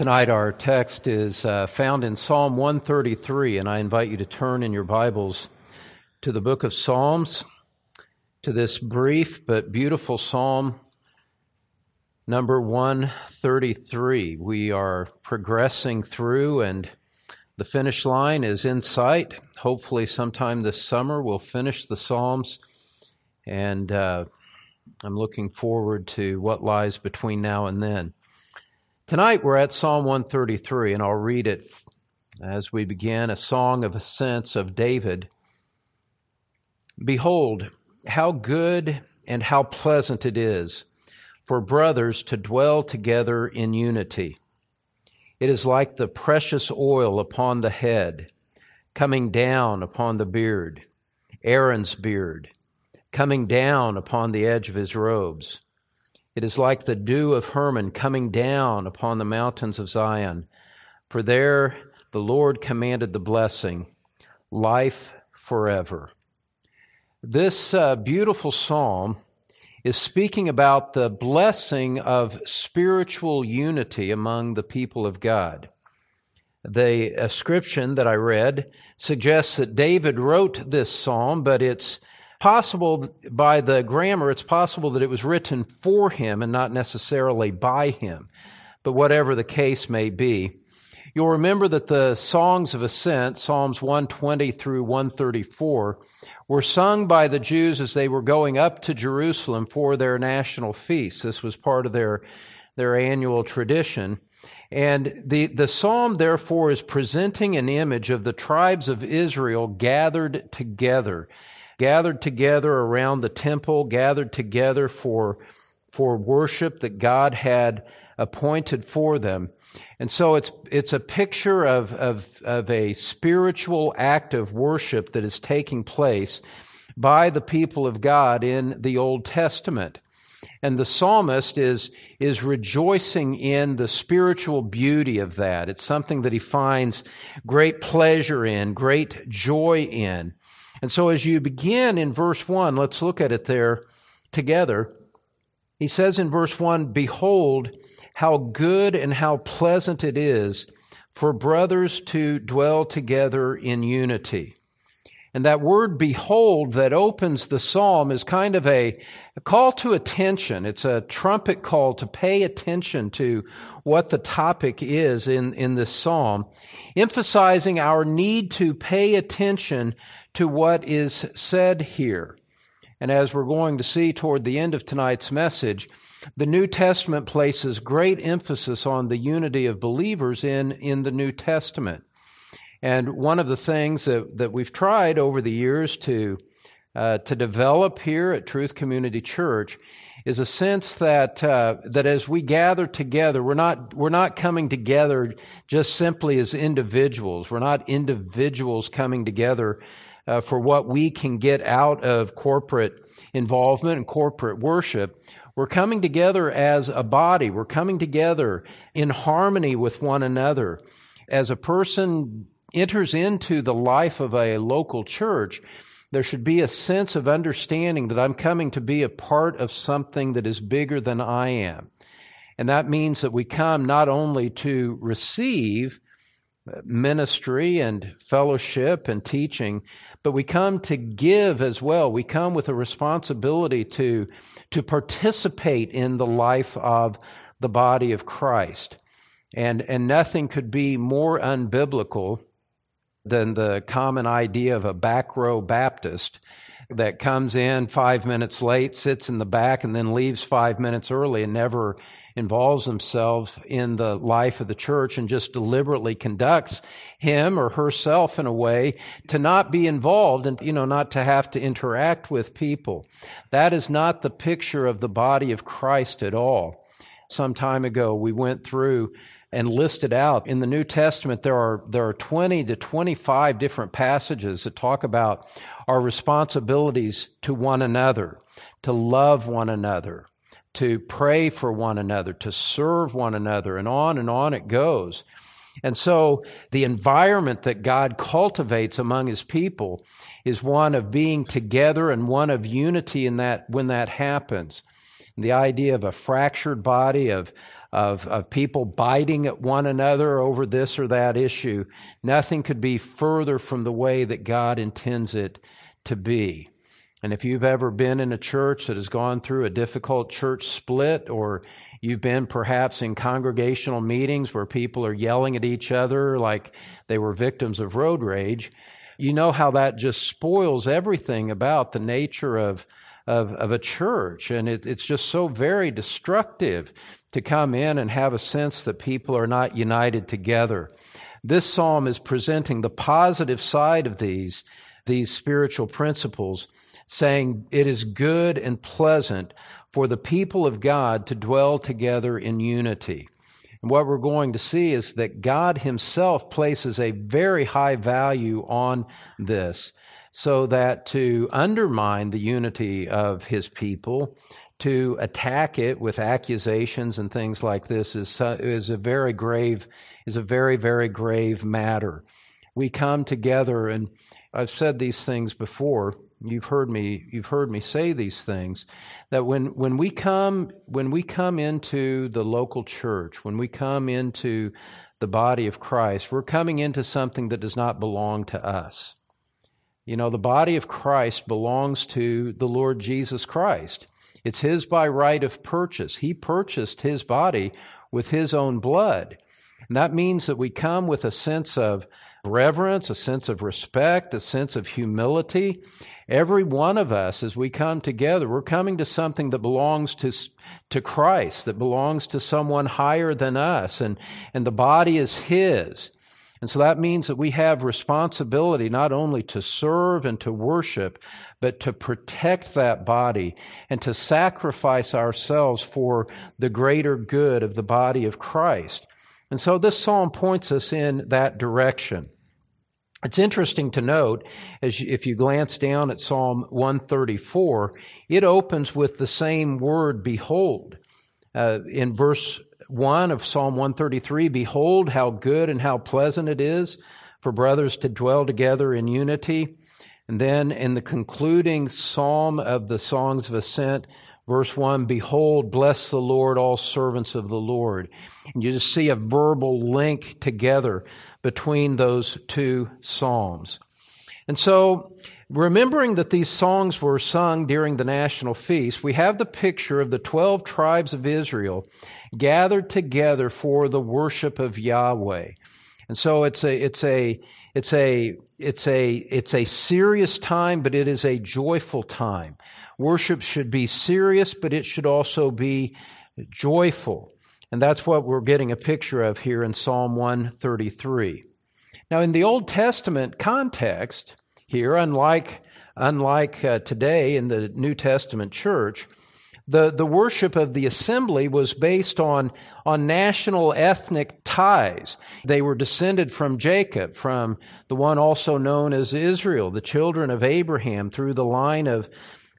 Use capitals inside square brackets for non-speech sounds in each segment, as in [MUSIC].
Tonight, our text is uh, found in Psalm 133, and I invite you to turn in your Bibles to the book of Psalms, to this brief but beautiful psalm, number 133. We are progressing through, and the finish line is in sight. Hopefully, sometime this summer, we'll finish the Psalms, and uh, I'm looking forward to what lies between now and then. Tonight we're at Psalm 133, and I'll read it as we begin a song of ascents of David. Behold, how good and how pleasant it is for brothers to dwell together in unity. It is like the precious oil upon the head, coming down upon the beard, Aaron's beard, coming down upon the edge of his robes it is like the dew of Hermon coming down upon the mountains of Zion. For there the Lord commanded the blessing, life forever. This uh, beautiful psalm is speaking about the blessing of spiritual unity among the people of God. The ascription that I read suggests that David wrote this psalm, but it's possible by the grammar, it's possible that it was written for him and not necessarily by him. But whatever the case may be, you'll remember that the songs of ascent, Psalms 120 through 134, were sung by the Jews as they were going up to Jerusalem for their national feast. This was part of their, their annual tradition. And the, the psalm, therefore, is presenting an image of the tribes of Israel gathered together gathered together around the temple, gathered together for, for worship that God had appointed for them. And so it's, it's a picture of, of, of a spiritual act of worship that is taking place by the people of God in the Old Testament. And the psalmist is, is rejoicing in the spiritual beauty of that. It's something that he finds great pleasure in, great joy in. And so as you begin in verse 1, let's look at it there together. He says in verse 1 Behold, how good and how pleasant it is for brothers to dwell together in unity. And that word behold that opens the psalm is kind of a, call to attention. It's a trumpet call to pay attention to what the topic is in, in this psalm, emphasizing our need to pay attention to what is said here. And as we're going to see toward the end of tonight's message, the New Testament places great emphasis on the unity of believers in, in the New Testament. And one of the things that, that we've tried over the years to, uh, to develop here at Truth Community Church is a sense that, uh, that as we gather together, we're not, we're not coming together just simply as individuals. We're not individuals coming together uh, for what we can get out of corporate involvement and corporate worship. We're coming together as a body. We're coming together in harmony with one another. As a person enters into the life of a local church, there should be a sense of understanding that I'm coming to be a part of something that is bigger than I am. And that means that we come not only to receive ministry and fellowship and teaching, but we come to give as well. We come with a responsibility to, to participate in the life of the body of Christ. And, and nothing could be more unbiblical than the common idea of a back row Baptist that comes in five minutes late, sits in the back, and then leaves five minutes early and never involves himself in the life of the church and just deliberately conducts him or herself in a way to not be involved and, you know, not to have to interact with people. That is not the picture of the body of Christ at all. Some time ago, we went through and listed out in the New Testament. There are there are twenty to twenty five different passages that talk about our responsibilities to one another, to love one another, to pray for one another, to serve one another, and on and on it goes. And so the environment that God cultivates among his people is one of being together and one of unity in that when that happens. And the idea of a fractured body of of, of people biting at one another over this or that issue, nothing could be further from the way that God intends it to be. And if you've ever been in a church that has gone through a difficult church split, or you've been perhaps in congregational meetings where people are yelling at each other like they were victims of road rage, you know how that just spoils everything about the nature of, of, of a church. And it, it's just so very destructive to come in and have a sense that people are not united together. This psalm is presenting the positive side of these, these spiritual principles saying it is good and pleasant for the people of God to dwell together in unity. And what we're going to see is that God Himself places a very high value on this, so that to undermine the unity of His people, to attack it with accusations and things like this is, is a very grave, is a very, very grave matter. We come together, and I've said these things before You've heard me you've heard me say these things that when when we come when we come into the local church, when we come into the body of Christ, we're coming into something that does not belong to us. You know, the body of Christ belongs to the Lord Jesus Christ. It's his by right of purchase. He purchased his body with his own blood. And that means that we come with a sense of reverence, a sense of respect, a sense of humility, Every one of us, as we come together, we're coming to something that belongs to, to Christ, that belongs to someone higher than us, and, and the body is His. And so that means that we have responsibility not only to serve and to worship, but to protect that body and to sacrifice ourselves for the greater good of the body of Christ. And so this psalm points us in that direction. It's interesting to note, as you, if you glance down at Psalm 134, it opens with the same word, behold. Uh, in verse 1 of Psalm 133, behold how good and how pleasant it is for brothers to dwell together in unity. And then in the concluding psalm of the Songs of Ascent, verse 1, behold, bless the Lord, all servants of the Lord. And you just see a verbal link together between those two psalms. And so, remembering that these songs were sung during the national feast, we have the picture of the 12 tribes of Israel gathered together for the worship of Yahweh. And so it's a, it's a, it's a, it's a, it's a serious time, but it is a joyful time. Worship should be serious, but it should also be joyful. And that's what we're getting a picture of here in Psalm 133. Now, in the Old Testament context, here, unlike, unlike uh, today in the New Testament church, the, the worship of the assembly was based on, on national ethnic ties. They were descended from Jacob, from the one also known as Israel, the children of Abraham, through the line of,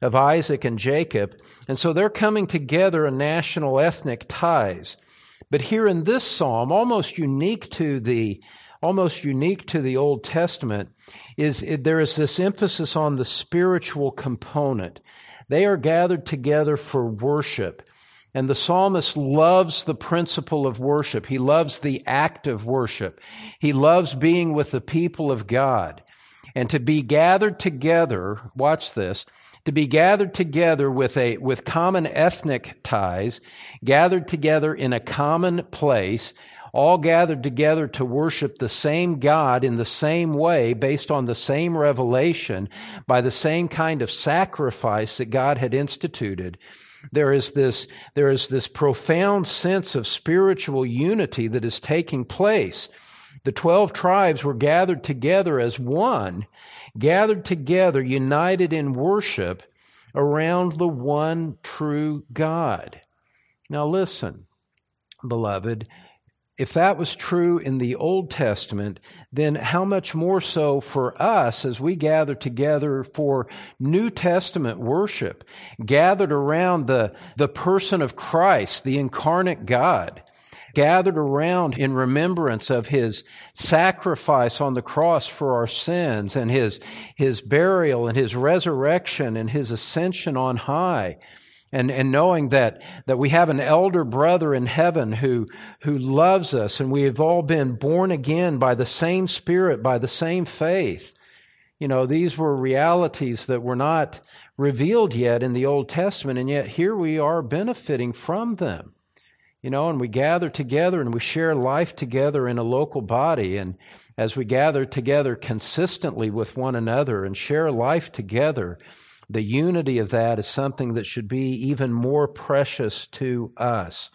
of Isaac and Jacob. And so they're coming together in national ethnic ties. But here in this psalm, almost unique to the almost unique to the Old Testament is it, there is this emphasis on the spiritual component. They are gathered together for worship. And the psalmist loves the principle of worship. He loves the act of worship. He loves being with the people of God. And to be gathered together, watch this, to be gathered together with a, with common ethnic ties, gathered together in a common place, all gathered together to worship the same God in the same way, based on the same revelation, by the same kind of sacrifice that God had instituted. There is this, there is this profound sense of spiritual unity that is taking place. The 12 tribes were gathered together as one gathered together, united in worship around the one true God. Now, listen, beloved, if that was true in the Old Testament, then how much more so for us as we gather together for New Testament worship, gathered around the, the person of Christ, the incarnate God, gathered around in remembrance of his sacrifice on the cross for our sins and his, his burial and his resurrection and his ascension on high and, and knowing that, that we have an elder brother in heaven who, who loves us and we have all been born again by the same spirit, by the same faith. You know, these were realities that were not revealed yet in the Old Testament, and yet here we are benefiting from them. You know, and we gather together and we share life together in a local body. And as we gather together consistently with one another and share life together, the unity of that is something that should be even more precious to us.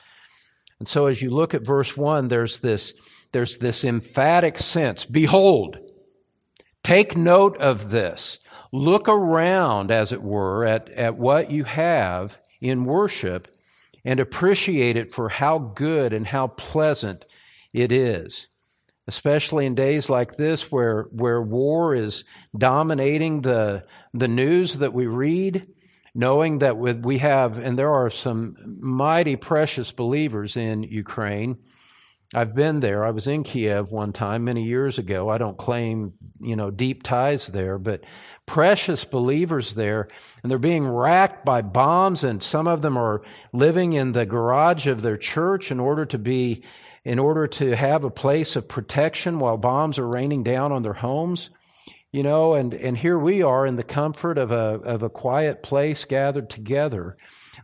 And so as you look at verse 1, there's this, there's this emphatic sense Behold, take note of this. Look around, as it were, at, at what you have in worship and appreciate it for how good and how pleasant it is especially in days like this where, where war is dominating the, the news that we read, knowing that we have, and there are some mighty precious believers in Ukraine. I've been there. I was in Kiev one time many years ago. I don't claim, you know, deep ties there, but precious believers there, and they're being racked by bombs, and some of them are living in the garage of their church in order to be in order to have a place of protection while bombs are raining down on their homes. You know, and, and here we are in the comfort of a, of a quiet place gathered together.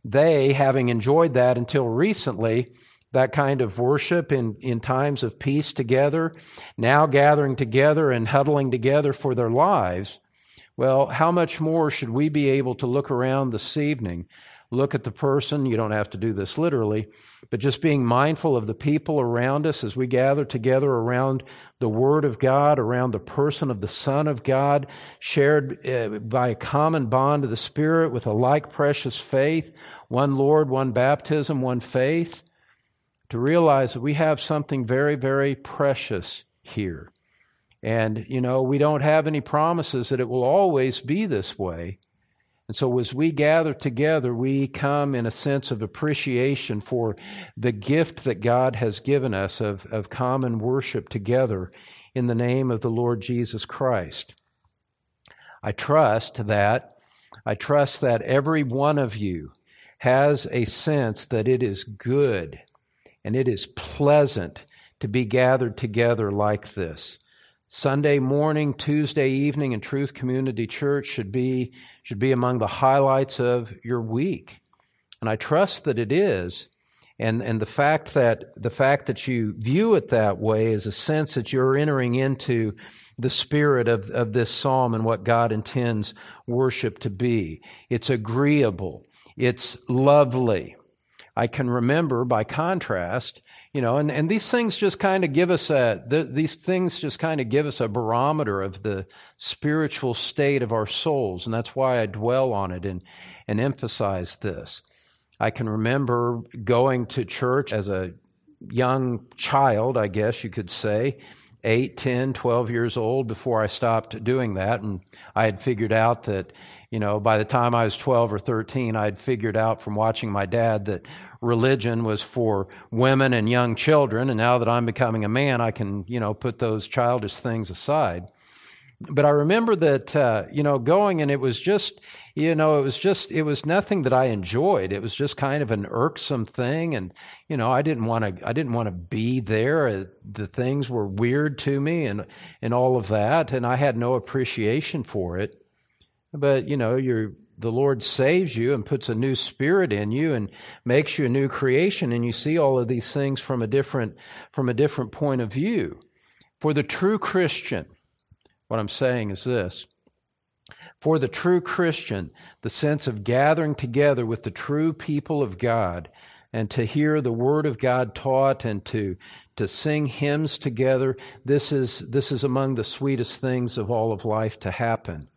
They, having enjoyed that until recently, that kind of worship in, in times of peace together, now gathering together and huddling together for their lives. Well, how much more should we be able to look around this evening look at the person. You don't have to do this literally, but just being mindful of the people around us as we gather together around the Word of God, around the person of the Son of God, shared uh, by a common bond of the Spirit with a like precious faith, one Lord, one baptism, one faith, to realize that we have something very, very precious here. And, you know, we don't have any promises that it will always be this way. And so, as we gather together, we come in a sense of appreciation for the gift that God has given us of, of common worship together in the name of the Lord Jesus Christ. I trust that, I trust that every one of you has a sense that it is good and it is pleasant to be gathered together like this. Sunday morning, Tuesday evening in Truth Community Church should be, should be among the highlights of your week. And I trust that it is. And, and the fact that the fact that you view it that way is a sense that you're entering into the spirit of, of this psalm and what God intends worship to be. It's agreeable. It's lovely. I can remember, by contrast, you know, and, and these things just kind of give us a, the, these things just kind of give us a barometer of the spiritual state of our souls. And that's why I dwell on it and, and emphasize this. I can remember going to church as a young child, I guess you could say, 8, 10, 12 years old before I stopped doing that. And I had figured out that, you know, by the time I was 12 or 13, I'd figured out from watching my dad that religion was for women and young children. And now that I'm becoming a man, I can, you know, put those childish things aside. But I remember that, uh, you know, going and it was just, you know, it was just, it was nothing that I enjoyed. It was just kind of an irksome thing. And, you know, I didn't want to, I didn't want to be there. Uh, the things were weird to me and, and all of that. And I had no appreciation for it. But, you know, you're, the Lord saves you and puts a new spirit in you and makes you a new creation and you see all of these things from a different from a different point of view. For the true Christian, what I'm saying is this. For the true Christian, the sense of gathering together with the true people of God and to hear the word of God taught and to to sing hymns together, this is this is among the sweetest things of all of life to happen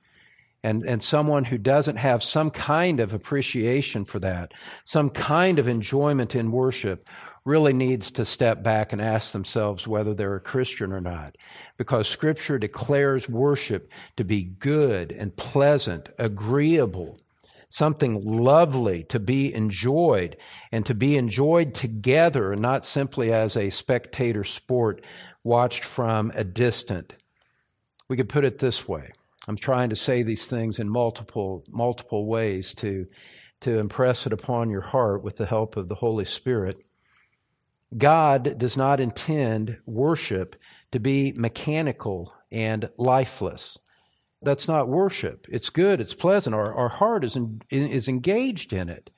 and, and someone who doesn't have some kind of appreciation for that, some kind of enjoyment in worship, really needs to step back and ask themselves whether they're a Christian or not. Because Scripture declares worship to be good and pleasant, agreeable, something lovely to be enjoyed, and to be enjoyed together and not simply as a spectator sport watched from a distant. We could put it this way. I'm trying to say these things in multiple multiple ways to to impress it upon your heart with the help of the Holy Spirit. God does not intend worship to be mechanical and lifeless. That's not worship. It's good, it's pleasant. Our, our heart is, in, is engaged in it.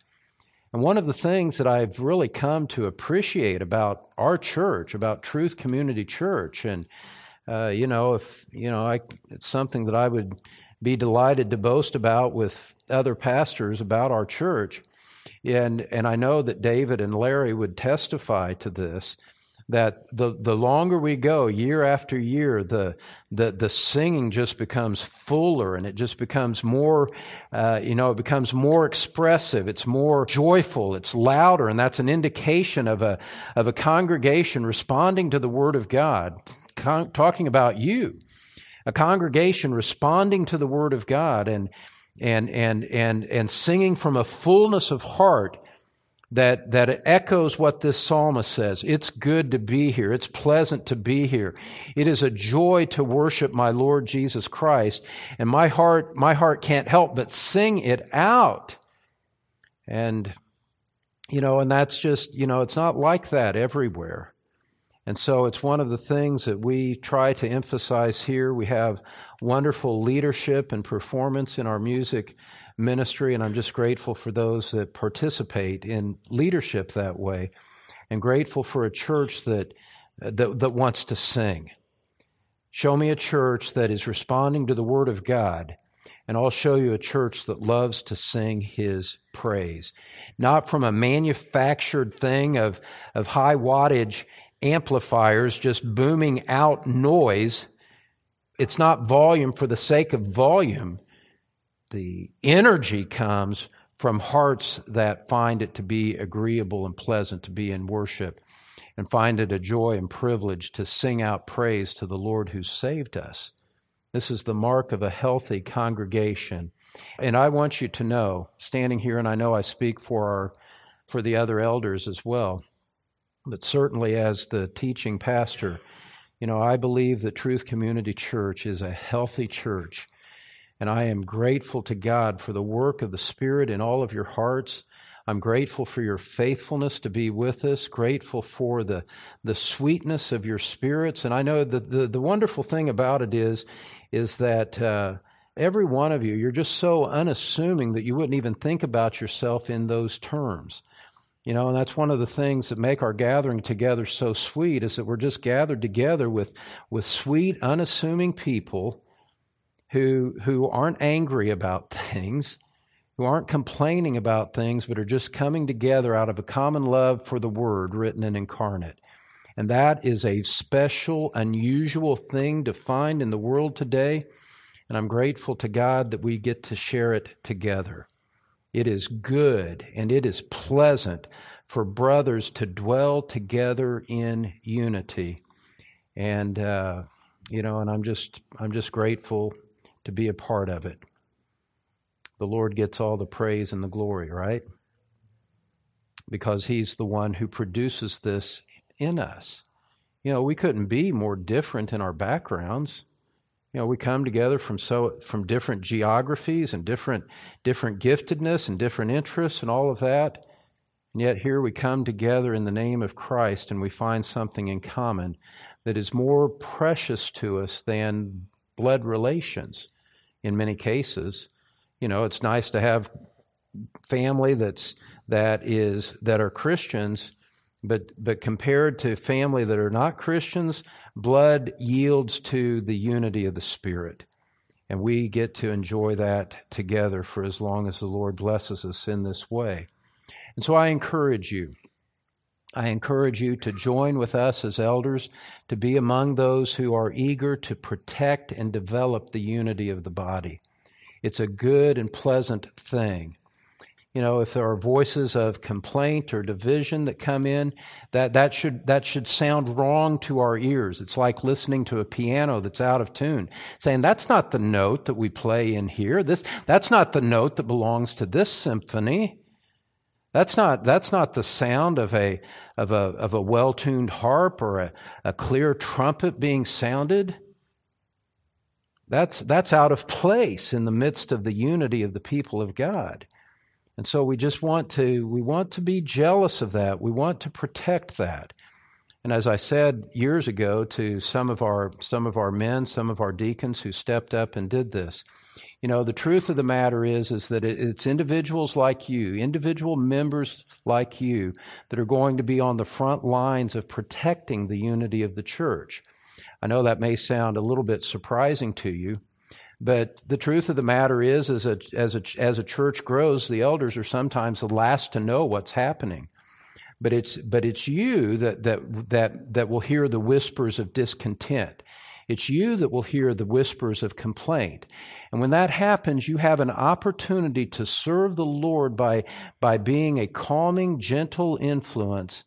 And one of the things that I've really come to appreciate about our church, about Truth Community Church, and uh, you know, if you know, I, it's something that I would be delighted to boast about with other pastors about our church. And, and I know that David and Larry would testify to this that the, the longer we go, year after year, the, the, the singing just becomes fuller and it just becomes more, uh, you know, it becomes more expressive. It's more joyful. It's louder. And that's an indication of a, of a congregation responding to the Word of God, con- talking about you a congregation responding to the word of God and and and and and singing from a fullness of heart that that echoes what this psalmist says. It's good to be here. It's pleasant to be here. It is a joy to worship my Lord Jesus Christ, and my heart my heart can't help but sing it out. And you know, and that's just, you know, it's not like that everywhere. And so it's one of the things that we try to emphasize here. We have wonderful leadership and performance in our music ministry, and I'm just grateful for those that participate in leadership that way, and grateful for a church that, that, that wants to sing. Show me a church that is responding to the Word of God, and I'll show you a church that loves to sing His praise. Not from a manufactured thing of, of high wattage amplifiers just booming out noise. It's not volume for the sake of volume. The energy comes from hearts that find it to be agreeable and pleasant to be in worship and find it a joy and privilege to sing out praise to the Lord who saved us. This is the mark of a healthy congregation. And I want you to know, standing here, and I know I speak for our for the other elders as well, but certainly as the teaching pastor, you know, I believe that Truth Community Church is a healthy church. And I am grateful to God for the work of the Spirit in all of your hearts. I'm grateful for your faithfulness to be with us, grateful for the, the sweetness of your spirits. And I know that the, the wonderful thing about it is, is that uh, every one of you, you're just so unassuming that you wouldn't even think about yourself in those terms. You know, and that's one of the things that make our gathering together so sweet is that we're just gathered together with, with sweet, unassuming people who, who aren't angry about [LAUGHS] things, who aren't complaining about things, but are just coming together out of a common love for the Word written and incarnate. And that is a special, unusual thing to find in the world today. And I'm grateful to God that we get to share it together. It is good and it is pleasant for brothers to dwell together in unity. And, uh, you know, and I'm just, I'm just grateful to be a part of it. The Lord gets all the praise and the glory, right? Because He's the one who produces this in us. You know, we couldn't be more different in our backgrounds. You know, we come together from so from different geographies and different different giftedness and different interests and all of that. And yet here we come together in the name of Christ and we find something in common that is more precious to us than blood relations in many cases. You know, it's nice to have family that's that is that are Christians, but but compared to family that are not Christians, blood yields to the unity of the Spirit. And we get to enjoy that together for as long as the Lord blesses us in this way. And so I encourage you. I encourage you to join with us as elders to be among those who are eager to protect and develop the unity of the body. It's a good and pleasant thing. You know, if there are voices of complaint or division that come in, that, that should, that should sound wrong to our ears. It's like listening to a piano that's out of tune, saying, that's not the note that we play in here. This, that's not the note that belongs to this symphony. That's not, that's not the sound of a, of a, of a well tuned harp or a, a clear trumpet being sounded. That's, that's out of place in the midst of the unity of the people of God. And so we just want to we want to be jealous of that. We want to protect that. And as I said years ago to some of our some of our men, some of our deacons who stepped up and did this, you know, the truth of the matter is is that it's individuals like you, individual members like you that are going to be on the front lines of protecting the unity of the church. I know that may sound a little bit surprising to you, but the truth of the matter is, as a, as a, as a church grows, the elders are sometimes the last to know what's happening. But it's, but it's you that, that, that, that will hear the whispers of discontent. It's you that will hear the whispers of complaint. And when that happens, you have an opportunity to serve the Lord by, by being a calming, gentle influence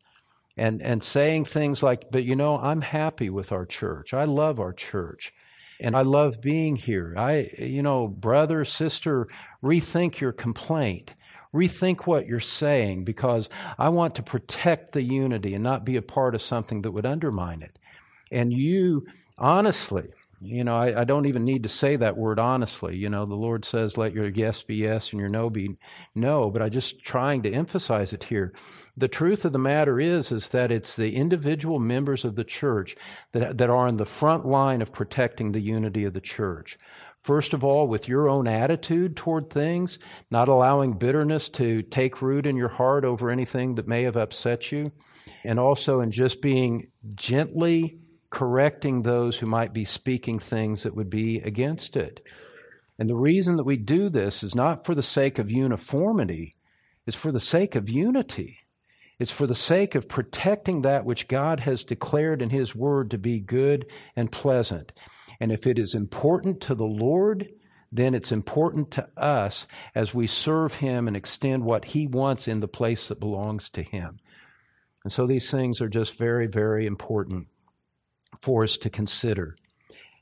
and, and saying things like, But you know, I'm happy with our church. I love our church and I love being here. I, you know, brother, sister, rethink your complaint. Rethink what you're saying because I want to protect the unity and not be a part of something that would undermine it. And you, honestly, you know, I, I, don't even need to say that word honestly. You know, the Lord says, let your yes be yes and your no be no, but I'm just trying to emphasize it here. The truth of the matter is, is that it's the individual members of the church that, that are on the front line of protecting the unity of the church. First of all, with your own attitude toward things, not allowing bitterness to take root in your heart over anything that may have upset you, and also in just being gently correcting those who might be speaking things that would be against it. And the reason that we do this is not for the sake of uniformity, it's for the sake of unity. It's for the sake of protecting that which God has declared in His Word to be good and pleasant. And if it is important to the Lord, then it's important to us as we serve Him and extend what He wants in the place that belongs to Him. And so these things are just very, very important for us to consider.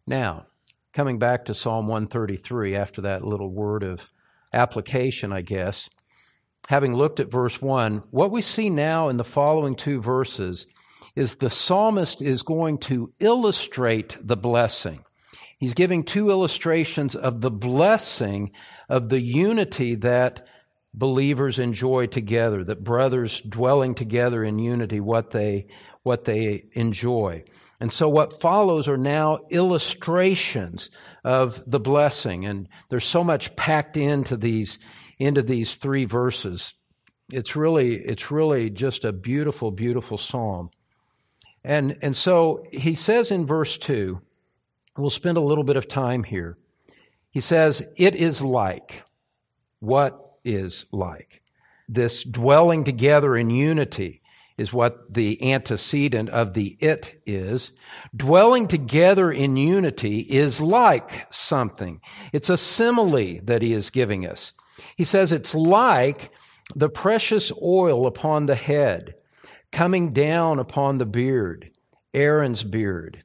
Now, coming back to Psalm 133, after that little word of application, I guess, having looked at verse 1, what we see now in the following two verses is the psalmist is going to illustrate the blessing. He's giving two illustrations of the blessing of the unity that believers enjoy together, that brothers dwelling together in unity, what they, what they enjoy. And so what follows are now illustrations of the blessing. And there's so much packed into these, into these three verses. It's really, it's really just a beautiful, beautiful psalm. And, and so he says in verse 2, we'll spend a little bit of time here. He says, It is like. What is like? This dwelling together in unity is what the antecedent of the it is. Dwelling together in unity is like something. It's a simile that he is giving us. He says it's like the precious oil upon the head, coming down upon the beard, Aaron's beard,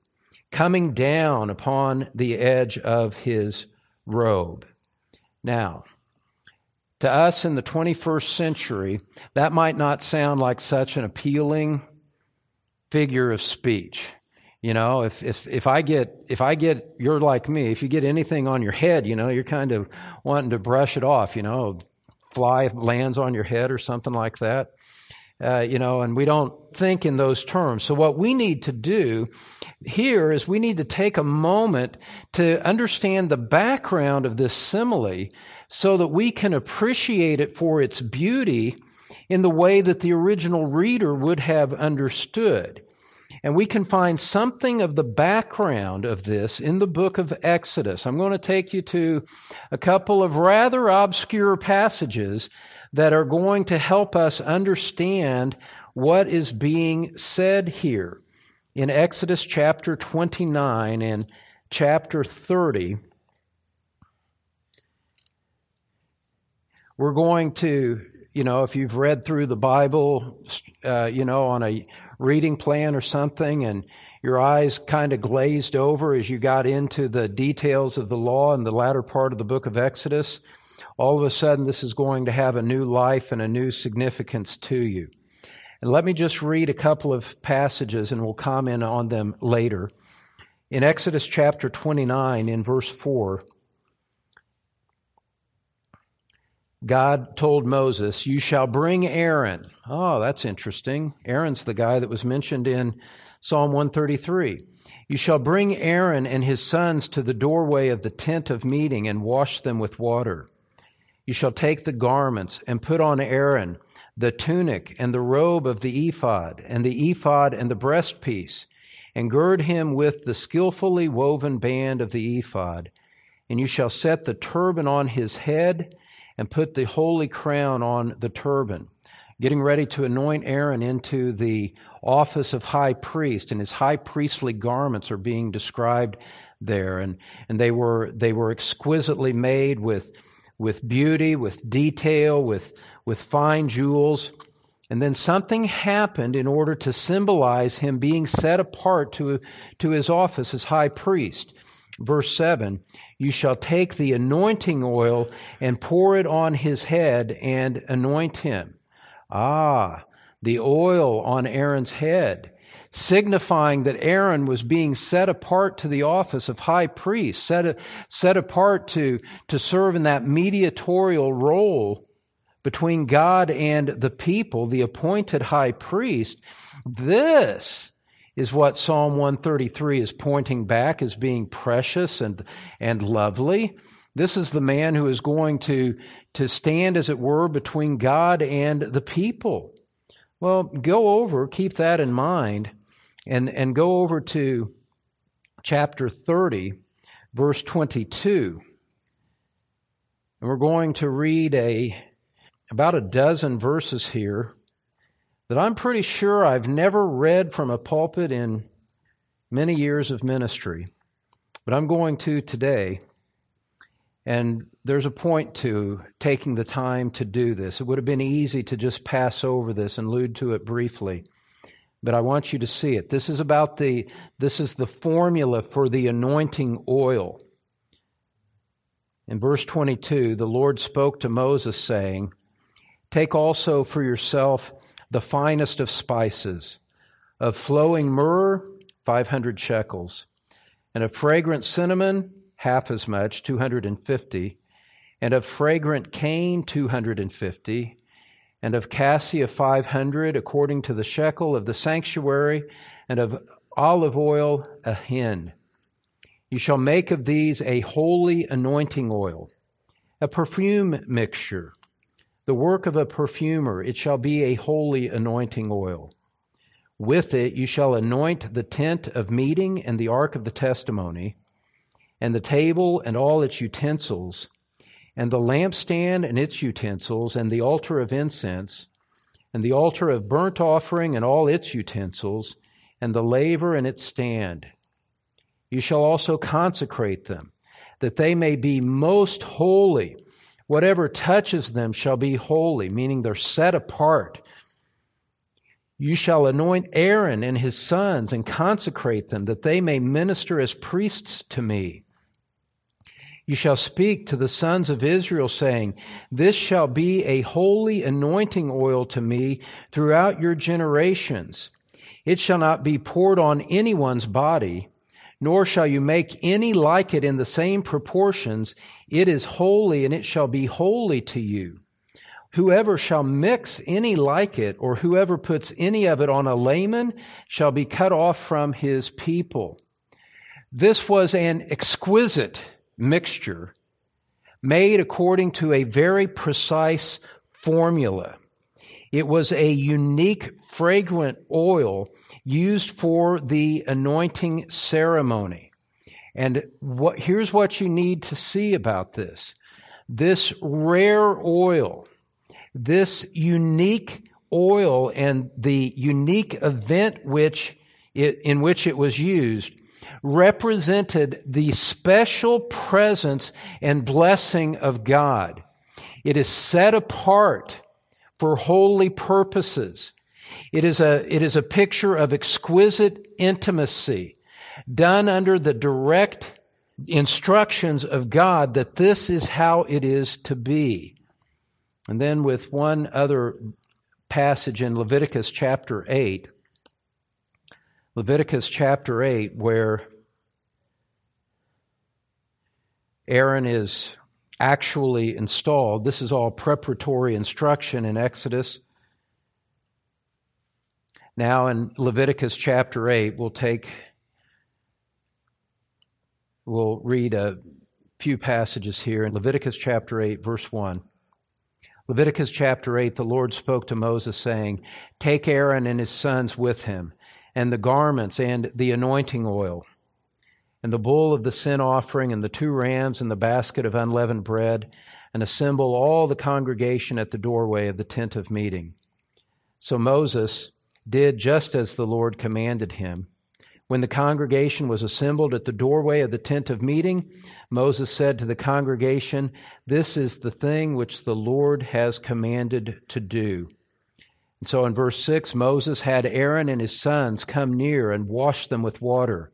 coming down upon the edge of his robe. Now, to us in the 21st century, that might not sound like such an appealing figure of speech. You know, if, if, if I get, if I get, you're like me, if you get anything on your head, you know, you're kind of wanting to brush it off, you know, fly lands on your head or something like that. Uh, you know, and we don't think in those terms. So what we need to do here is we need to take a moment to understand the background of this simile so that we can appreciate it for its beauty in the way that the original reader would have understood. And we can find something of the background of this in the book of Exodus. I'm going to take you to a couple of rather obscure passages that are going to help us understand what is being said here. In Exodus chapter 29 and chapter 30, we're going to you know, if you've read through the Bible, uh, you know, on a reading plan or something, and your eyes kind of glazed over as you got into the details of the law in the latter part of the book of Exodus, all of a sudden this is going to have a new life and a new significance to you. And let me just read a couple of passages and we'll comment on them later. In Exodus chapter 29, in verse 4, God told Moses, You shall bring Aaron. Oh, that's interesting. Aaron's the guy that was mentioned in Psalm 133. You shall bring Aaron and his sons to the doorway of the tent of meeting and wash them with water. You shall take the garments and put on Aaron the tunic and the robe of the ephod, and the ephod and the breastpiece, and gird him with the skillfully woven band of the ephod. And you shall set the turban on his head, and put the holy crown on the turban. Getting ready to anoint Aaron into the office of high priest, and his high priestly garments are being described there. And, and they, were, they were exquisitely made with, with beauty, with detail, with, with fine jewels. And then something happened in order to symbolize him being set apart to, to his office as high priest. Verse 7 You shall take the anointing oil and pour it on his head and anoint him. Ah, the oil on Aaron's head, signifying that Aaron was being set apart to the office of high priest, set, set apart to, to serve in that mediatorial role between God and the people, the appointed high priest. This is what Psalm 133 is pointing back as being precious and, and lovely. This is the man who is going to, to stand, as it were, between God and the people. Well, go over, keep that in mind, and, and go over to chapter 30, verse 22. And we're going to read a about a dozen verses here that I'm pretty sure I've never read from a pulpit in many years of ministry, but I'm going to today. And there's a point to taking the time to do this. It would have been easy to just pass over this and allude to it briefly. But I want you to see it. This is about the this is the formula for the anointing oil. In verse 22, the Lord spoke to Moses saying, Take also for yourself the finest of spices, of flowing myrrh, 500 shekels, and of fragrant cinnamon, half as much, 250, and of fragrant cane, 250, and of cassia, 500, according to the shekel of the sanctuary, and of olive oil, a hin. You shall make of these a holy anointing oil, a perfume mixture, the work of a perfumer. It shall be a holy anointing oil. With it you shall anoint the tent of meeting and the ark of the testimony and the table and all its utensils, and the lampstand and its utensils, and the altar of incense, and the altar of burnt offering and all its utensils, and the laver and its stand. You shall also consecrate them, that they may be most holy. Whatever touches them shall be holy, meaning they're set apart. You shall anoint Aaron and his sons and consecrate them, that they may minister as priests to me. You shall speak to the sons of Israel, saying, This shall be a holy anointing oil to me throughout your generations. It shall not be poured on anyone's body, nor shall you make any like it in the same proportions. It is holy, and it shall be holy to you. Whoever shall mix any like it, or whoever puts any of it on a layman, shall be cut off from his people. This was an exquisite mixture made according to a very precise formula. It was a unique fragrant oil used for the anointing ceremony. And what, here's what you need to see about this. This rare oil, this unique oil and the unique event which it, in which it was used represented the special presence and blessing of God. It is set apart for holy purposes. It is a, it is a picture of exquisite intimacy done under the direct instructions of God that this is how it is to be. And then with one other passage in Leviticus chapter 8, Leviticus chapter 8, where Aaron is actually installed. This is all preparatory instruction in Exodus. Now, in Leviticus chapter 8, we'll take, we'll read a few passages here. In Leviticus chapter 8, verse 1. Leviticus chapter 8, the Lord spoke to Moses, saying, Take Aaron and his sons with him, and the garments and the anointing oil and the bull of the sin offering, and the two rams, and the basket of unleavened bread, and assemble all the congregation at the doorway of the tent of meeting. So Moses did just as the Lord commanded him. When the congregation was assembled at the doorway of the tent of meeting, Moses said to the congregation, This is the thing which the Lord has commanded to do. And so in verse 6, Moses had Aaron and his sons come near and wash them with water.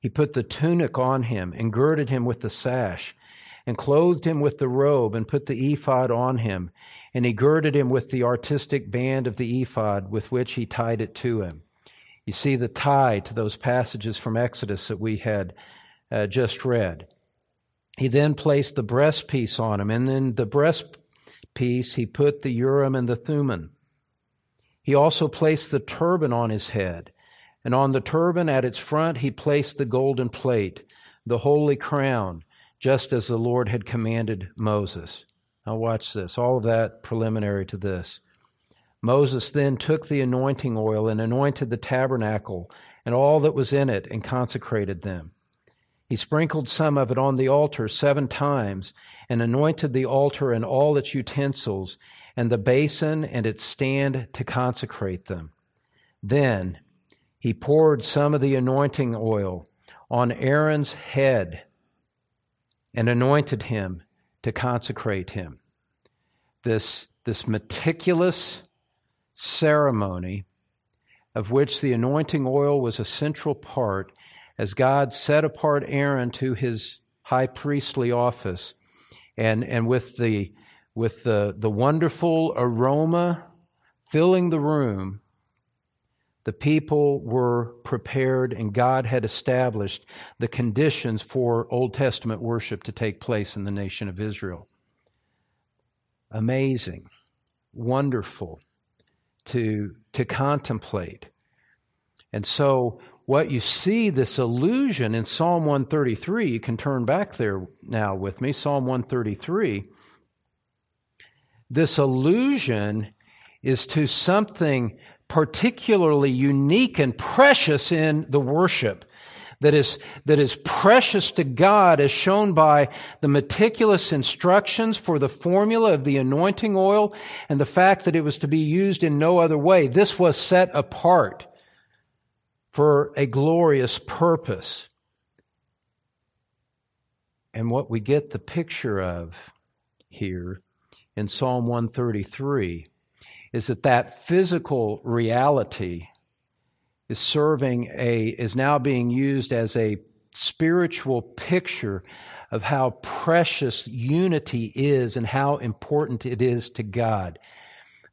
He put the tunic on him and girded him with the sash, and clothed him with the robe, and put the ephod on him, and he girded him with the artistic band of the ephod with which he tied it to him. You see the tie to those passages from Exodus that we had uh, just read. He then placed the breastpiece on him, and then the breastpiece he put the Urim and the Thummim. He also placed the turban on his head and on the turban at its front he placed the golden plate, the holy crown, just as the Lord had commanded Moses. Now, watch this, all of that preliminary to this. Moses then took the anointing oil and anointed the tabernacle and all that was in it and consecrated them. He sprinkled some of it on the altar seven times and anointed the altar and all its utensils and the basin and its stand to consecrate them. Then he poured some of the anointing oil on Aaron's head and anointed him to consecrate him. This, this meticulous ceremony of which the anointing oil was a central part as God set apart Aaron to his high priestly office and, and with the with the, the wonderful aroma filling the room the people were prepared and God had established the conditions for Old Testament worship to take place in the nation of Israel. Amazing, wonderful to, to contemplate. And so, what you see, this illusion in Psalm 133, you can turn back there now with me, Psalm 133. This illusion is to something particularly unique and precious in the worship that is, that is precious to God as shown by the meticulous instructions for the formula of the anointing oil and the fact that it was to be used in no other way. This was set apart for a glorious purpose. And what we get the picture of here in Psalm 133 is that that physical reality is serving a is now being used as a spiritual picture of how precious unity is and how important it is to God.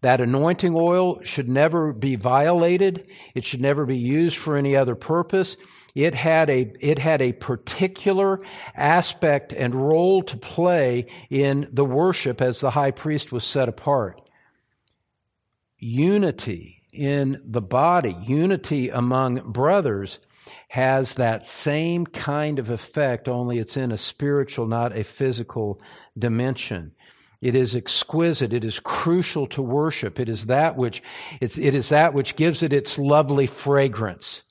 That anointing oil should never be violated. It should never be used for any other purpose. It had a, it had a particular aspect and role to play in the worship as the high priest was set apart unity in the body, unity among brothers, has that same kind of effect, only it's in a spiritual, not a physical dimension. It is exquisite. It is crucial to worship. It is that which, it's, it is that which gives it its lovely fragrance.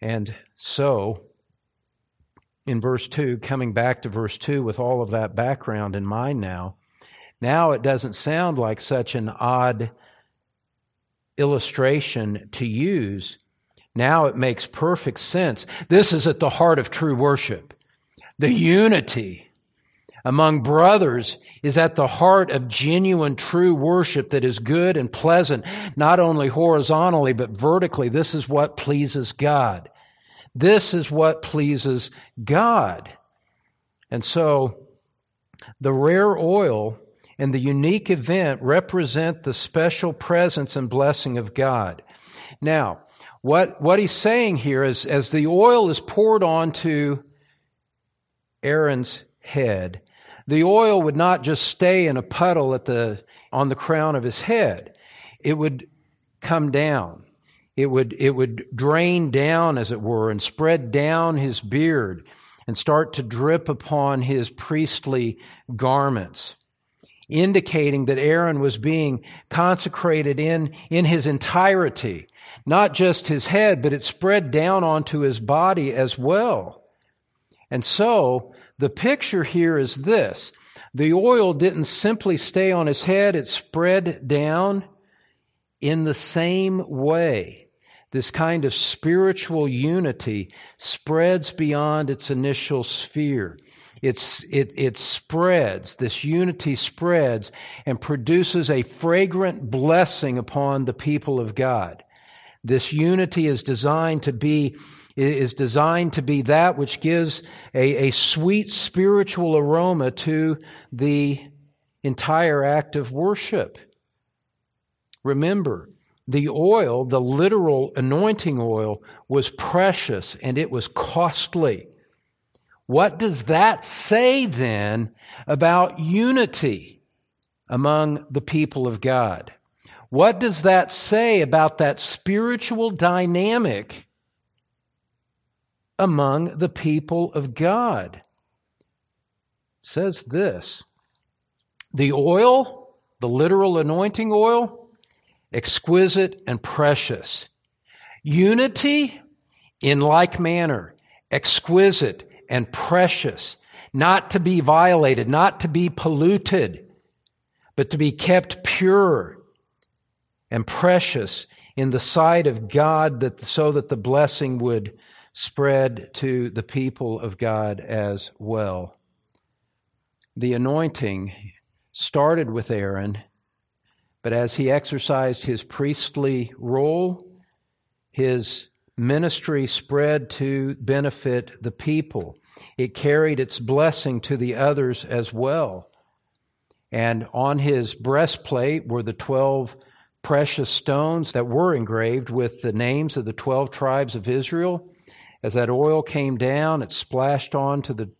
And so, in verse 2, coming back to verse 2 with all of that background in mind now, now it doesn't sound like such an odd illustration to use. Now it makes perfect sense. This is at the heart of true worship. The unity among brothers is at the heart of genuine true worship that is good and pleasant, not only horizontally, but vertically. This is what pleases God. This is what pleases God. And so the rare oil and the unique event represent the special presence and blessing of God. Now, what, what he's saying here is as the oil is poured onto Aaron's head, the oil would not just stay in a puddle at the, on the crown of his head. It would come down. It would, it would drain down, as it were, and spread down his beard and start to drip upon his priestly garments, indicating that Aaron was being consecrated in, in his entirety, not just his head, but it spread down onto his body as well. And so, the picture here is this. The oil didn't simply stay on his head, it spread down in the same way. This kind of spiritual unity spreads beyond its initial sphere. It's, it, it spreads, this unity spreads and produces a fragrant blessing upon the people of God. This unity is designed to be is designed to be that which gives a, a sweet spiritual aroma to the entire act of worship. Remember, the oil, the literal anointing oil, was precious and it was costly. What does that say then about unity among the people of God? What does that say about that spiritual dynamic among the people of God. It says this the oil, the literal anointing oil, exquisite and precious. Unity in like manner, exquisite and precious, not to be violated, not to be polluted, but to be kept pure and precious in the sight of God that so that the blessing would spread to the people of God as well. The anointing started with Aaron, but as he exercised his priestly role, his ministry spread to benefit the people. It carried its blessing to the others as well. And on his breastplate were the 12 precious stones that were engraved with the names of the 12 tribes of Israel. As that oil came down, it splashed onto the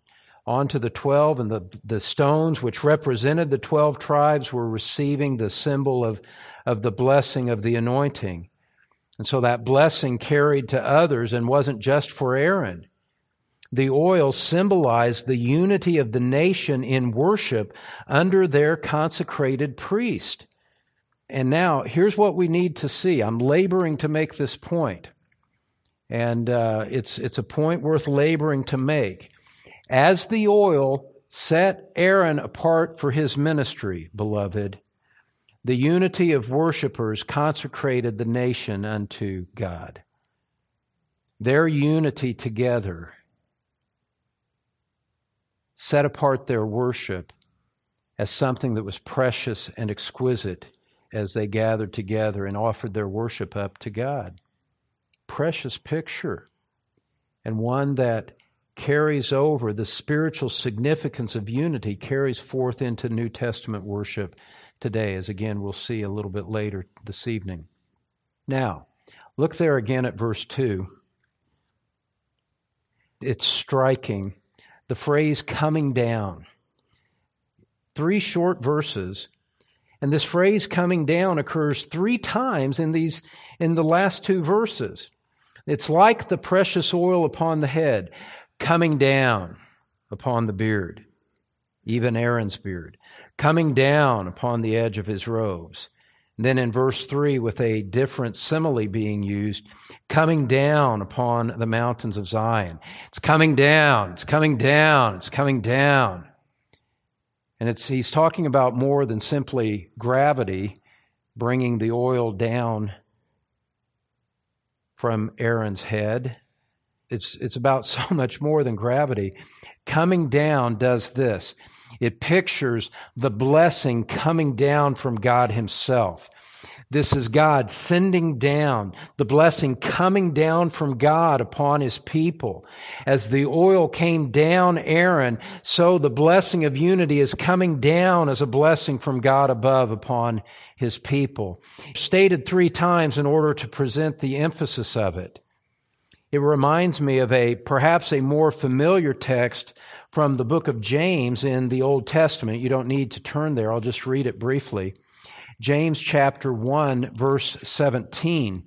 onto the 12 and the, the stones which represented the 12 tribes were receiving the symbol of, of the blessing of the anointing. And so that blessing carried to others and wasn't just for Aaron. The oil symbolized the unity of the nation in worship under their consecrated priest. And now, here's what we need to see. I'm laboring to make this point and uh, it's it's a point worth laboring to make. As the oil set Aaron apart for his ministry, beloved, the unity of worshipers consecrated the nation unto God. Their unity together set apart their worship as something that was precious and exquisite as they gathered together and offered their worship up to God precious picture and one that carries over the spiritual significance of unity, carries forth into New Testament worship today, as again we'll see a little bit later this evening. Now, look there again at verse 2. It's striking. The phrase coming down. Three short verses. And this phrase coming down occurs three times in these in the last two verses. It's like the precious oil upon the head coming down upon the beard, even Aaron's beard, coming down upon the edge of his robes. then in verse 3, with a different simile being used, coming down upon the mountains of Zion. It's coming down, it's coming down, it's coming down. And it's, he's talking about more than simply gravity bringing the oil down from Aaron's head. It's, it's about [LAUGHS] so much more than gravity. Coming down does this It pictures the blessing coming down from God himself. This is God sending down the blessing coming down from God upon his people. As the oil came down Aaron, so the blessing of unity is coming down as a blessing from God above upon his people. Stated three times in order to present the emphasis of it. It reminds me of a perhaps a more familiar text from the book of James in the Old Testament. You don't need to turn there. I'll just read it briefly. James chapter 1, verse 17,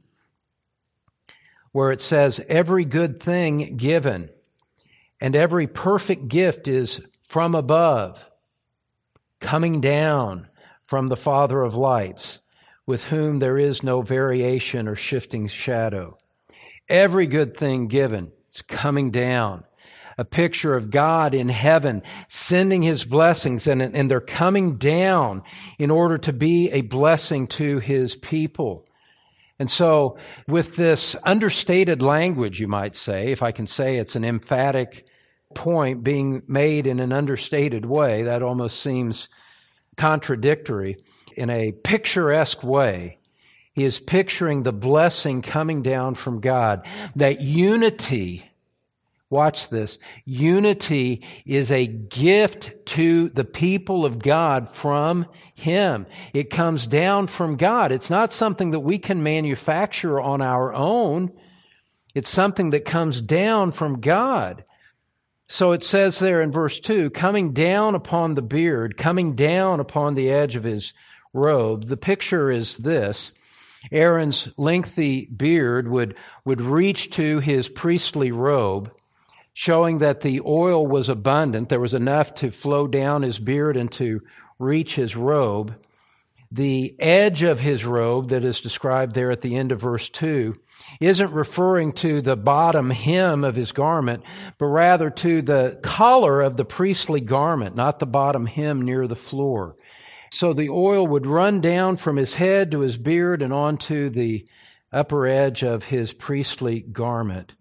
where it says, Every good thing given and every perfect gift is from above, coming down from the Father of lights, with whom there is no variation or shifting shadow. Every good thing given is coming down a picture of God in heaven sending his blessings and, and they're coming down in order to be a blessing to his people. And so with this understated language, you might say, if I can say it's an emphatic point being made in an understated way, that almost seems contradictory. In a picturesque way, he is picturing the blessing coming down from God, that unity Watch this. Unity is a gift to the people of God from Him. It comes down from God. It's not something that we can manufacture on our own. It's something that comes down from God. So it says there in verse 2 coming down upon the beard, coming down upon the edge of his robe. The picture is this Aaron's lengthy beard would, would reach to his priestly robe showing that the oil was abundant. There was enough to flow down his beard and to reach his robe. The edge of his robe that is described there at the end of verse 2 isn't referring to the bottom hem of his garment, but rather to the collar of the priestly garment, not the bottom hem near the floor. So the oil would run down from his head to his beard and onto the upper edge of his priestly garment.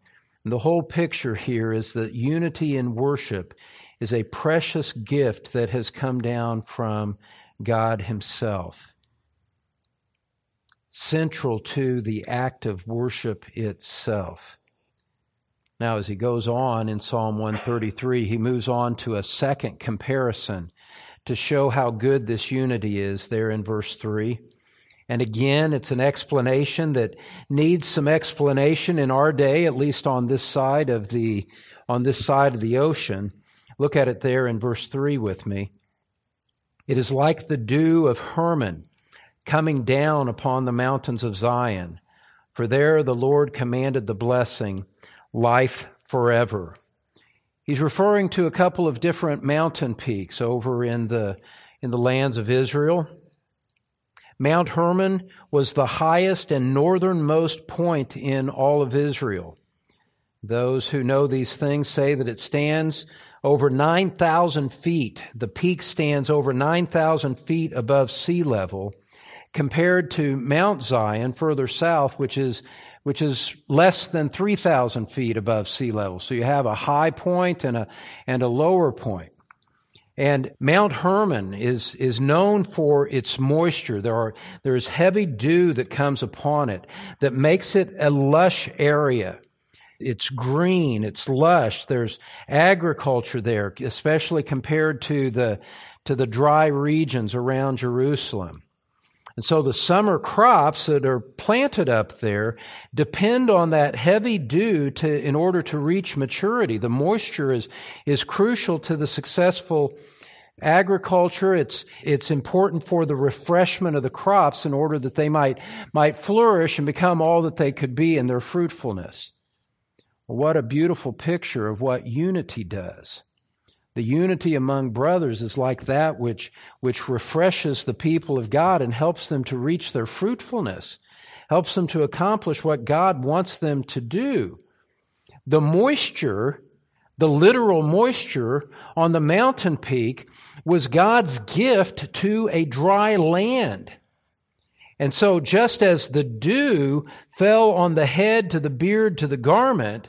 And the whole picture here is that unity in worship is a precious gift that has come down from God Himself. Central to the act of worship itself. Now, as he goes on in Psalm 133, he moves on to a second comparison to show how good this unity is there in verse 3. And again, it's an explanation that needs some explanation in our day, at least on this side of the, on this side of the ocean. Look at it there in verse 3 with me. It is like the dew of Hermon coming down upon the mountains of Zion. For there the Lord commanded the blessing, life forever. He's referring to a couple of different mountain peaks over in the, in the lands of Israel. Mount Hermon was the highest and northernmost point in all of Israel. Those who know these things say that it stands over 9,000 feet. The peak stands over 9,000 feet above sea level compared to Mount Zion further south, which is which is less than 3,000 feet above sea level. So you have a high point and a, and a lower point. And Mount Hermon is, is known for its moisture. There are, there is heavy dew that comes upon it that makes it a lush area. It's green, it's lush. There's agriculture there, especially compared to the, to the dry regions around Jerusalem. And so the summer crops that are planted up there depend on that heavy dew to, in order to reach maturity. The moisture is, is crucial to the successful agriculture. It's, it's important for the refreshment of the crops in order that they might, might flourish and become all that they could be in their fruitfulness. what a beautiful picture of what unity does. The unity among brothers is like that which, which refreshes the people of God and helps them to reach their fruitfulness, helps them to accomplish what God wants them to do. The moisture, the literal moisture on the mountain peak was God's gift to a dry land. And so just as the dew fell on the head to the beard to the garment,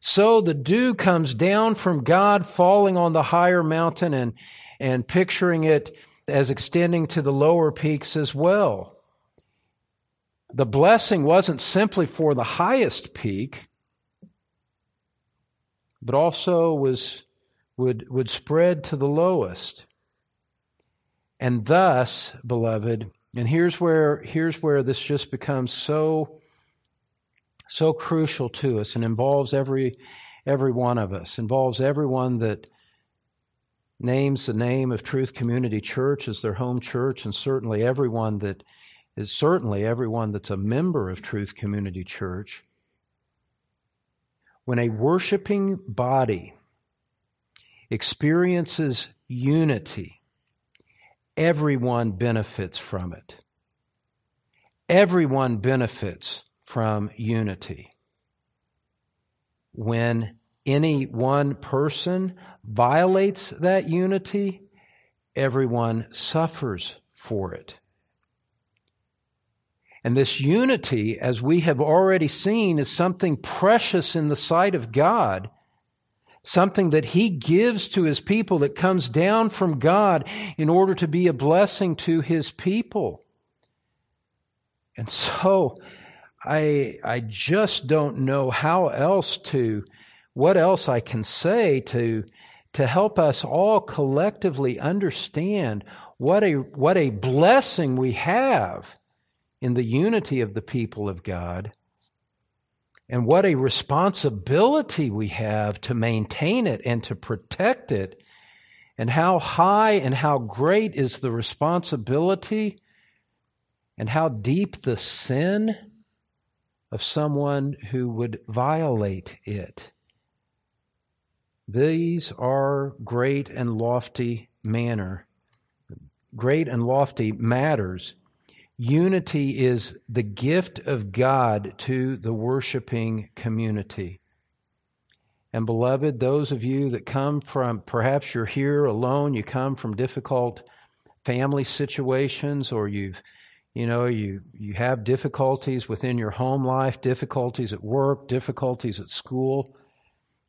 so the dew comes down from God falling on the higher mountain and, and picturing it as extending to the lower peaks as well. The blessing wasn't simply for the highest peak, but also was, would, would spread to the lowest. And thus, beloved, and here's where, here's where this just becomes so, so crucial to us and involves every, every one of us, involves everyone that names the name of Truth Community Church as their home church, and certainly everyone that is certainly everyone that's a member of Truth Community Church. When a worshiping body experiences unity, everyone benefits from it. Everyone benefits from unity. When any one person violates that unity, everyone suffers for it. And this unity, as we have already seen, is something precious in the sight of God, something that He gives to His people that comes down from God in order to be a blessing to His people. And so, I, I just don't know how else to, what else I can say to, to help us all collectively understand what a, what a blessing we have in the unity of the people of God and what a responsibility we have to maintain it and to protect it, and how high and how great is the responsibility, and how deep the sin of someone who would violate it. These are great and lofty manner, great and lofty matters. Unity is the gift of God to the worshiping community. And beloved, those of you that come from, perhaps you're here alone, you come from difficult family situations, or you've, you know, you, you have difficulties within your home life, difficulties at work, difficulties at school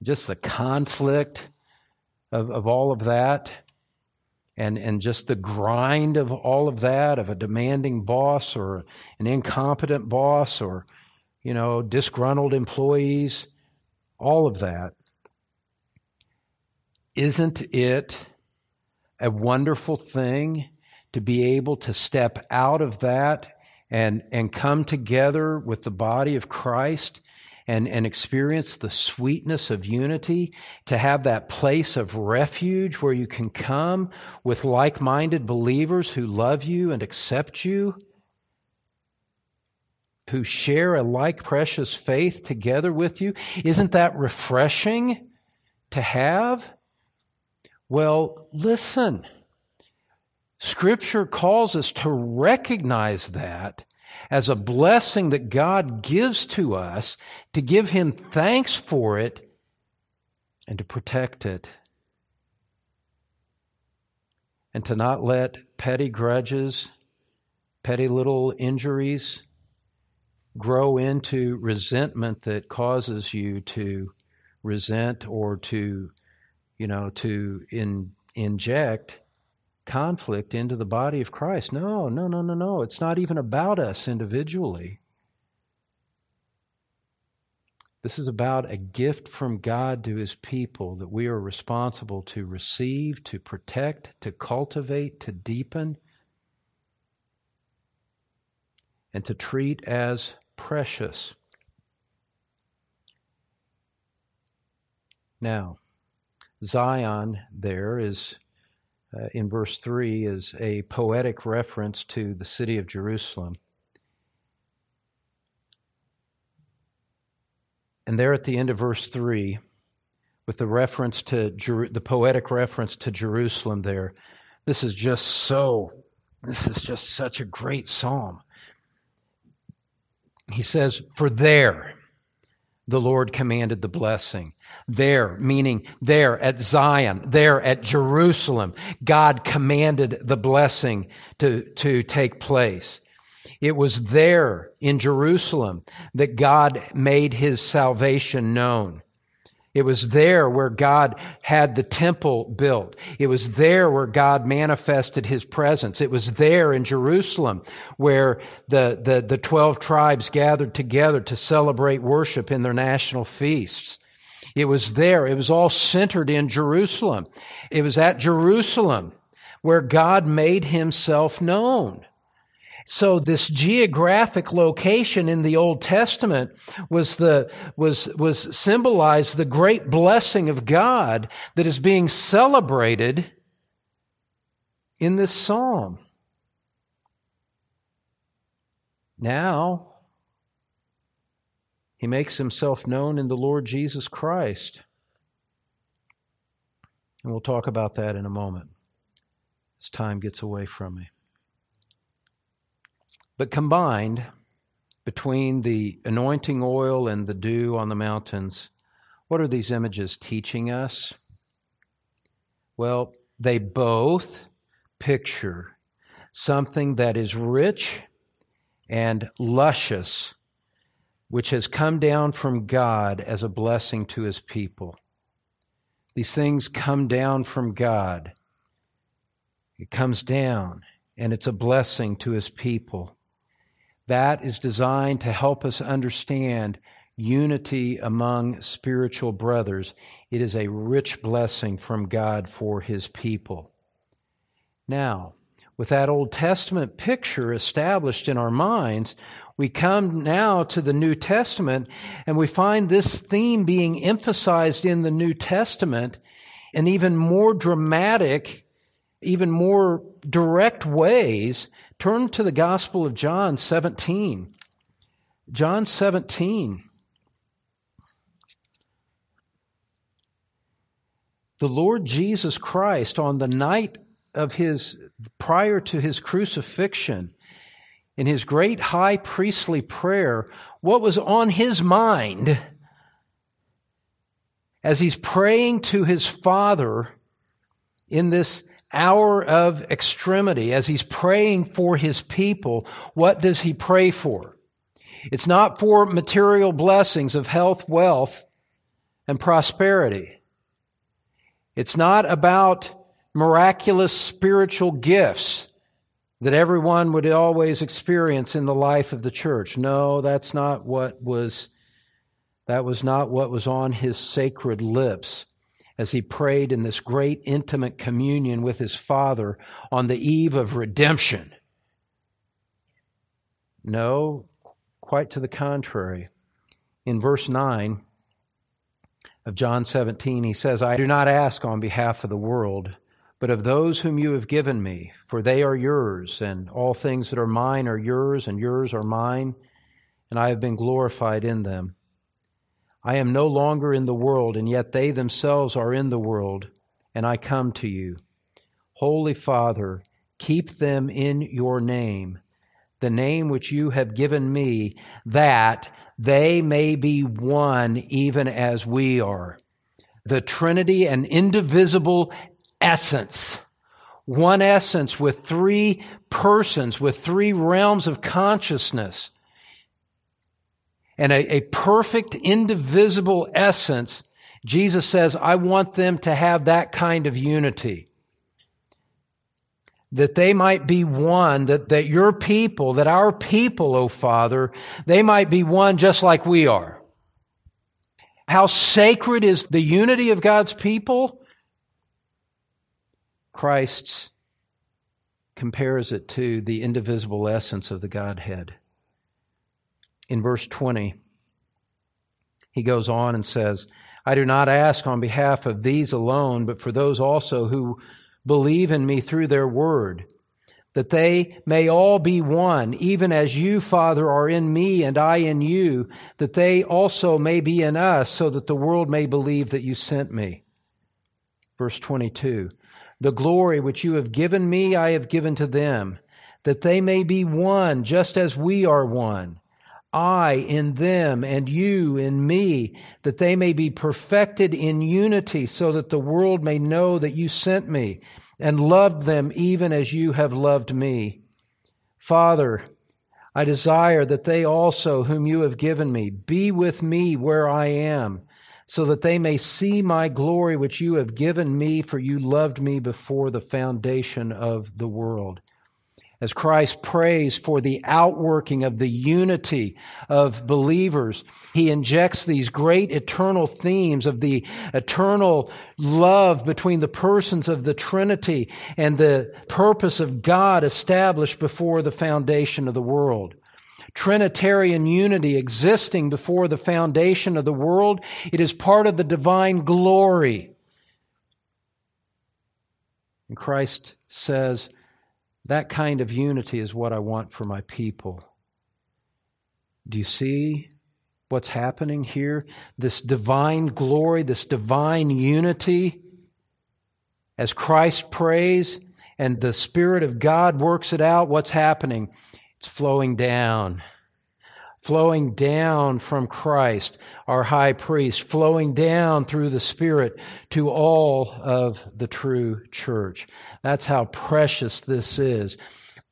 just the conflict of, of all of that and, and just the grind of all of that of a demanding boss or an incompetent boss or you know disgruntled employees all of that. Isn't it a wonderful thing to be able to step out of that and and come together with the body of Christ and, and experience the sweetness of unity, to have that place of refuge where you can come with like minded believers who love you and accept you, who share a like precious faith together with you. Isn't that refreshing to have? Well, listen. Scripture calls us to recognize that as a blessing that God gives to us, to give Him thanks for it, and to protect it. And to not let petty grudges, petty little injuries grow into resentment that causes you to resent or to, you know, to in, inject conflict into the body of Christ. No, no, no, no, no. It's not even about us individually. This is about a gift from God to his people that we are responsible to receive, to protect, to cultivate, to deepen, and to treat as precious. Now, Zion there is uh, in verse 3 is a poetic reference to the city of Jerusalem. And there at the end of verse 3, with the reference to Jer- the poetic reference to Jerusalem there, this is just so, this is just such a great psalm. He says, For there, the Lord commanded the blessing. There, meaning there at Zion, there at Jerusalem, God commanded the blessing to, to take place. It was there in Jerusalem that God made his salvation known. It was there where God had the temple built. It was there where God manifested his presence. It was there in Jerusalem where the, the, the 12 tribes gathered together to celebrate worship in their national feasts. It was there. It was all centered in Jerusalem. It was at Jerusalem where God made himself known. So this geographic location in the Old Testament was the, was, was symbolized the great blessing of God that is being celebrated in this psalm. Now, he makes himself known in the Lord Jesus Christ. And we'll talk about that in a moment as time gets away from me. But combined between the anointing oil and the dew on the mountains, what are these images teaching us? Well, they both picture something that is rich and luscious, which has come down from God as a blessing to his people. These things come down from God. It comes down, and it's a blessing to his people. That is designed to help us understand unity among spiritual brothers. It is a rich blessing from God for his people. Now, with that Old Testament picture established in our minds, we come now to the New Testament and we find this theme being emphasized in the New Testament in even more dramatic, even more direct ways Turn to the Gospel of John 17. John 17. The Lord Jesus Christ, on the night of his, prior to his crucifixion, in his great high priestly prayer, what was on his mind as he's praying to his Father in this hour of extremity, as he's praying for his people, what does he pray for? It's not for material blessings of health, wealth, and prosperity. It's not about miraculous spiritual gifts that everyone would always experience in the life of the church. No, that's not what was that was not what was on his sacred lips as he prayed in this great intimate communion with his Father on the eve of redemption. No, quite to the contrary. In verse 9 of John 17, he says, I do not ask on behalf of the world, but of those whom you have given me, for they are yours, and all things that are mine are yours, and yours are mine, and I have been glorified in them. I am no longer in the world, and yet they themselves are in the world, and I come to you. Holy Father, keep them in your name, the name which you have given me, that they may be one even as we are. The Trinity, an indivisible essence. One essence with three persons, with three realms of consciousness and a, a perfect, indivisible essence, Jesus says, I want them to have that kind of unity. That they might be one, that, that your people, that our people, O Father, they might be one just like we are. How sacred is the unity of God's people? Christ's compares it to the indivisible essence of the Godhead in verse 20, he goes on and says, I do not ask on behalf of these alone, but for those also who believe in me through their word, that they may all be one, even as you, Father, are in me and I in you, that they also may be in us, so that the world may believe that you sent me. Verse 22 The glory which you have given me, I have given to them, that they may be one, just as we are one I in them and you in me, that they may be perfected in unity, so that the world may know that you sent me and loved them even as you have loved me. Father, I desire that they also, whom you have given me, be with me where I am, so that they may see my glory which you have given me, for you loved me before the foundation of the world. As Christ prays for the outworking of the unity of believers, he injects these great eternal themes of the eternal love between the persons of the Trinity and the purpose of God established before the foundation of the world. Trinitarian unity existing before the foundation of the world. It is part of the divine glory. And Christ says, that kind of unity is what I want for my people. Do you see what's happening here? This divine glory, this divine unity. As Christ prays and the Spirit of God works it out, what's happening? It's flowing down, flowing down from Christ, our high priest, flowing down through the Spirit to all of the true church. That's how precious this is.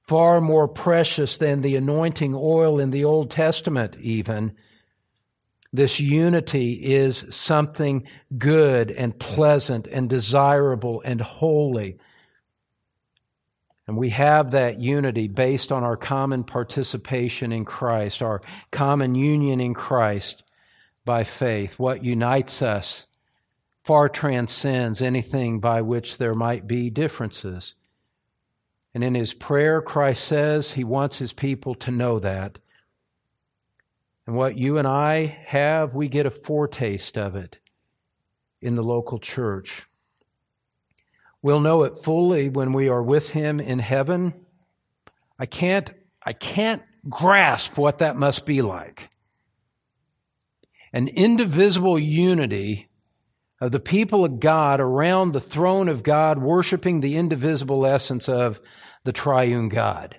Far more precious than the anointing oil in the Old Testament, even. This unity is something good and pleasant and desirable and holy. And we have that unity based on our common participation in Christ, our common union in Christ by faith. What unites us far transcends anything by which there might be differences. And in his prayer, Christ says he wants his people to know that. And what you and I have, we get a foretaste of it in the local church. We'll know it fully when we are with him in heaven. I can't, I can't grasp what that must be like. An indivisible unity of the people of God around the throne of God, worshiping the indivisible essence of the triune God.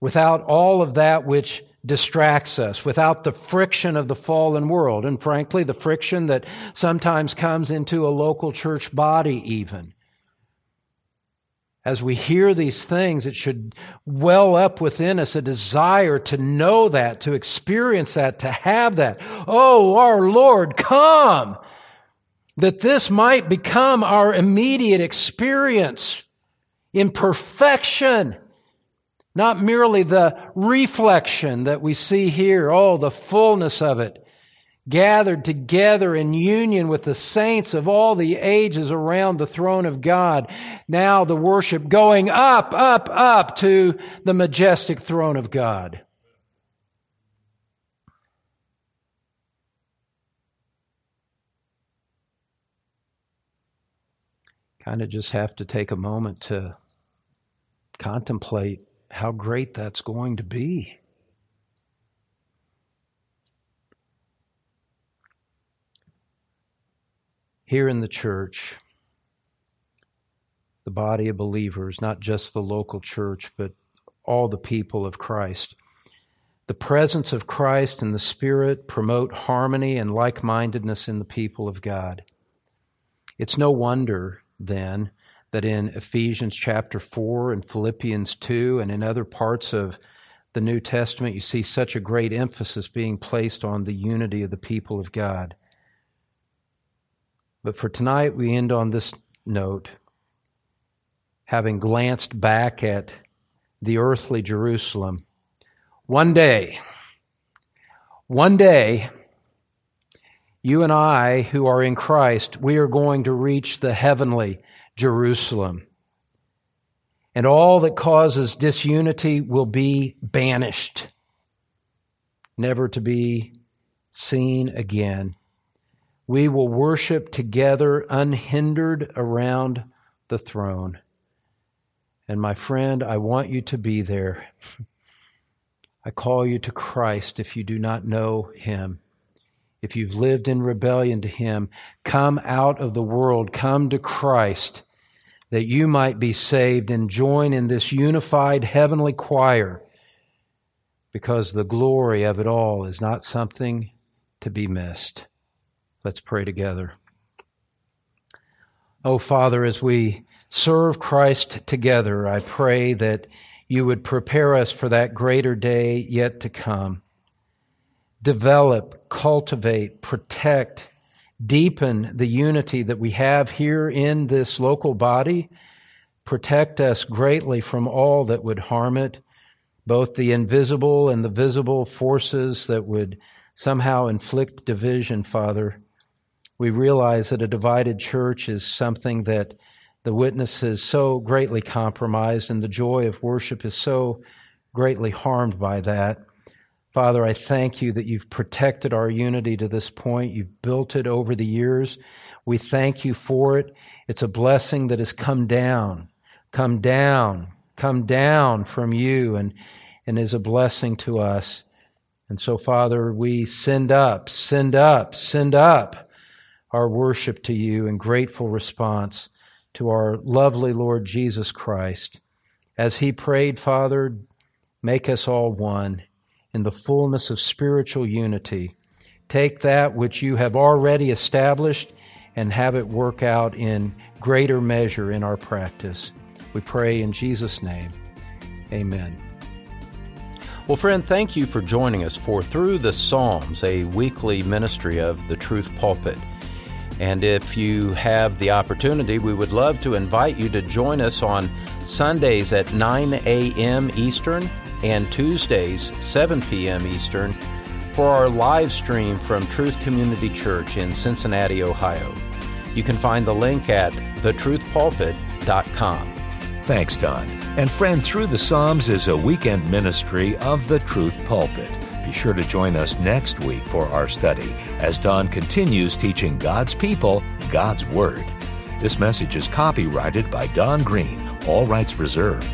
Without all of that which distracts us, without the friction of the fallen world, and frankly, the friction that sometimes comes into a local church body, even. As we hear these things, it should well up within us a desire to know that, to experience that, to have that. Oh, our Lord, come! That this might become our immediate experience in perfection not merely the reflection that we see here, oh, the fullness of it, gathered together in union with the saints of all the ages around the throne of God. Now the worship going up, up, up to the majestic throne of God. Kind of just have to take a moment to contemplate how great that's going to be. Here in the church, the body of believers, not just the local church, but all the people of Christ. The presence of Christ and the Spirit promote harmony and like mindedness in the people of God. It's no wonder, then, that in Ephesians chapter 4 and Philippians 2 and in other parts of the New Testament, you see such a great emphasis being placed on the unity of the people of God. But for tonight, we end on this note, having glanced back at the earthly Jerusalem. One day, one day, you and I who are in Christ, we are going to reach the heavenly Jerusalem. And all that causes disunity will be banished, never to be seen again. We will worship together unhindered around the throne. And my friend, I want you to be there. I call you to Christ if you do not know him if you've lived in rebellion to Him, come out of the world, come to Christ, that you might be saved and join in this unified heavenly choir, because the glory of it all is not something to be missed. Let's pray together. Oh, Father, as we serve Christ together, I pray that you would prepare us for that greater day yet to come develop, cultivate, protect, deepen the unity that we have here in this local body. Protect us greatly from all that would harm it, both the invisible and the visible forces that would somehow inflict division, Father. We realize that a divided church is something that the witness is so greatly compromised, and the joy of worship is so greatly harmed by that. Father, I thank you that you've protected our unity to this point. You've built it over the years. We thank you for it. It's a blessing that has come down, come down, come down from you and, and is a blessing to us. And so, Father, we send up, send up, send up our worship to you in grateful response to our lovely Lord Jesus Christ. As he prayed, Father, make us all one in the fullness of spiritual unity. Take that which you have already established and have it work out in greater measure in our practice. We pray in Jesus' name. Amen. Well, friend, thank you for joining us for Through the Psalms, a weekly ministry of the Truth Pulpit. And if you have the opportunity, we would love to invite you to join us on Sundays at 9 a.m. Eastern and Tuesdays, 7 p.m. Eastern, for our live stream from Truth Community Church in Cincinnati, Ohio. You can find the link at thetruthpulpit.com. Thanks, Don. And friend, Through the Psalms is a weekend ministry of the Truth Pulpit. Be sure to join us next week for our study as Don continues teaching God's people God's Word. This message is copyrighted by Don Green, all rights reserved.